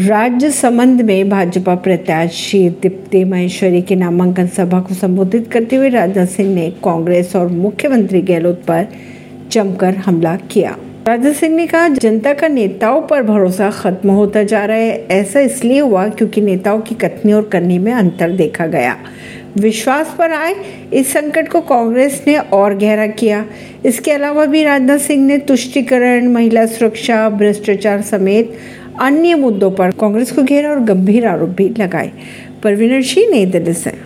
राज्य संबंध में भाजपा प्रत्याशी दीप्ति महेश्वरी के नामांकन सभा को संबोधित करते हुए राजनाथ सिंह ने कांग्रेस और मुख्यमंत्री गहलोत पर जमकर हमला किया। राजनाथ सिंह ने कहा, जनता का नेताओं पर भरोसा खत्म होता जा रहा है। ऐसा इसलिए हुआ क्योंकि नेताओं की कथनी और करनी में अंतर देखा गया। विश्वास पर आए, इस संकट को कांग्रेस ने और गहरा किया। इसके अलावा भी राजनाथ सिंह ने तुष्टिकरण, महिला सुरक्षा, भ्रष्टाचार समेत अन्य मुद्दों पर कांग्रेस को घेरा और गंभीर आरोप भी लगाए। परवीनर सिंह नई दिल्ली से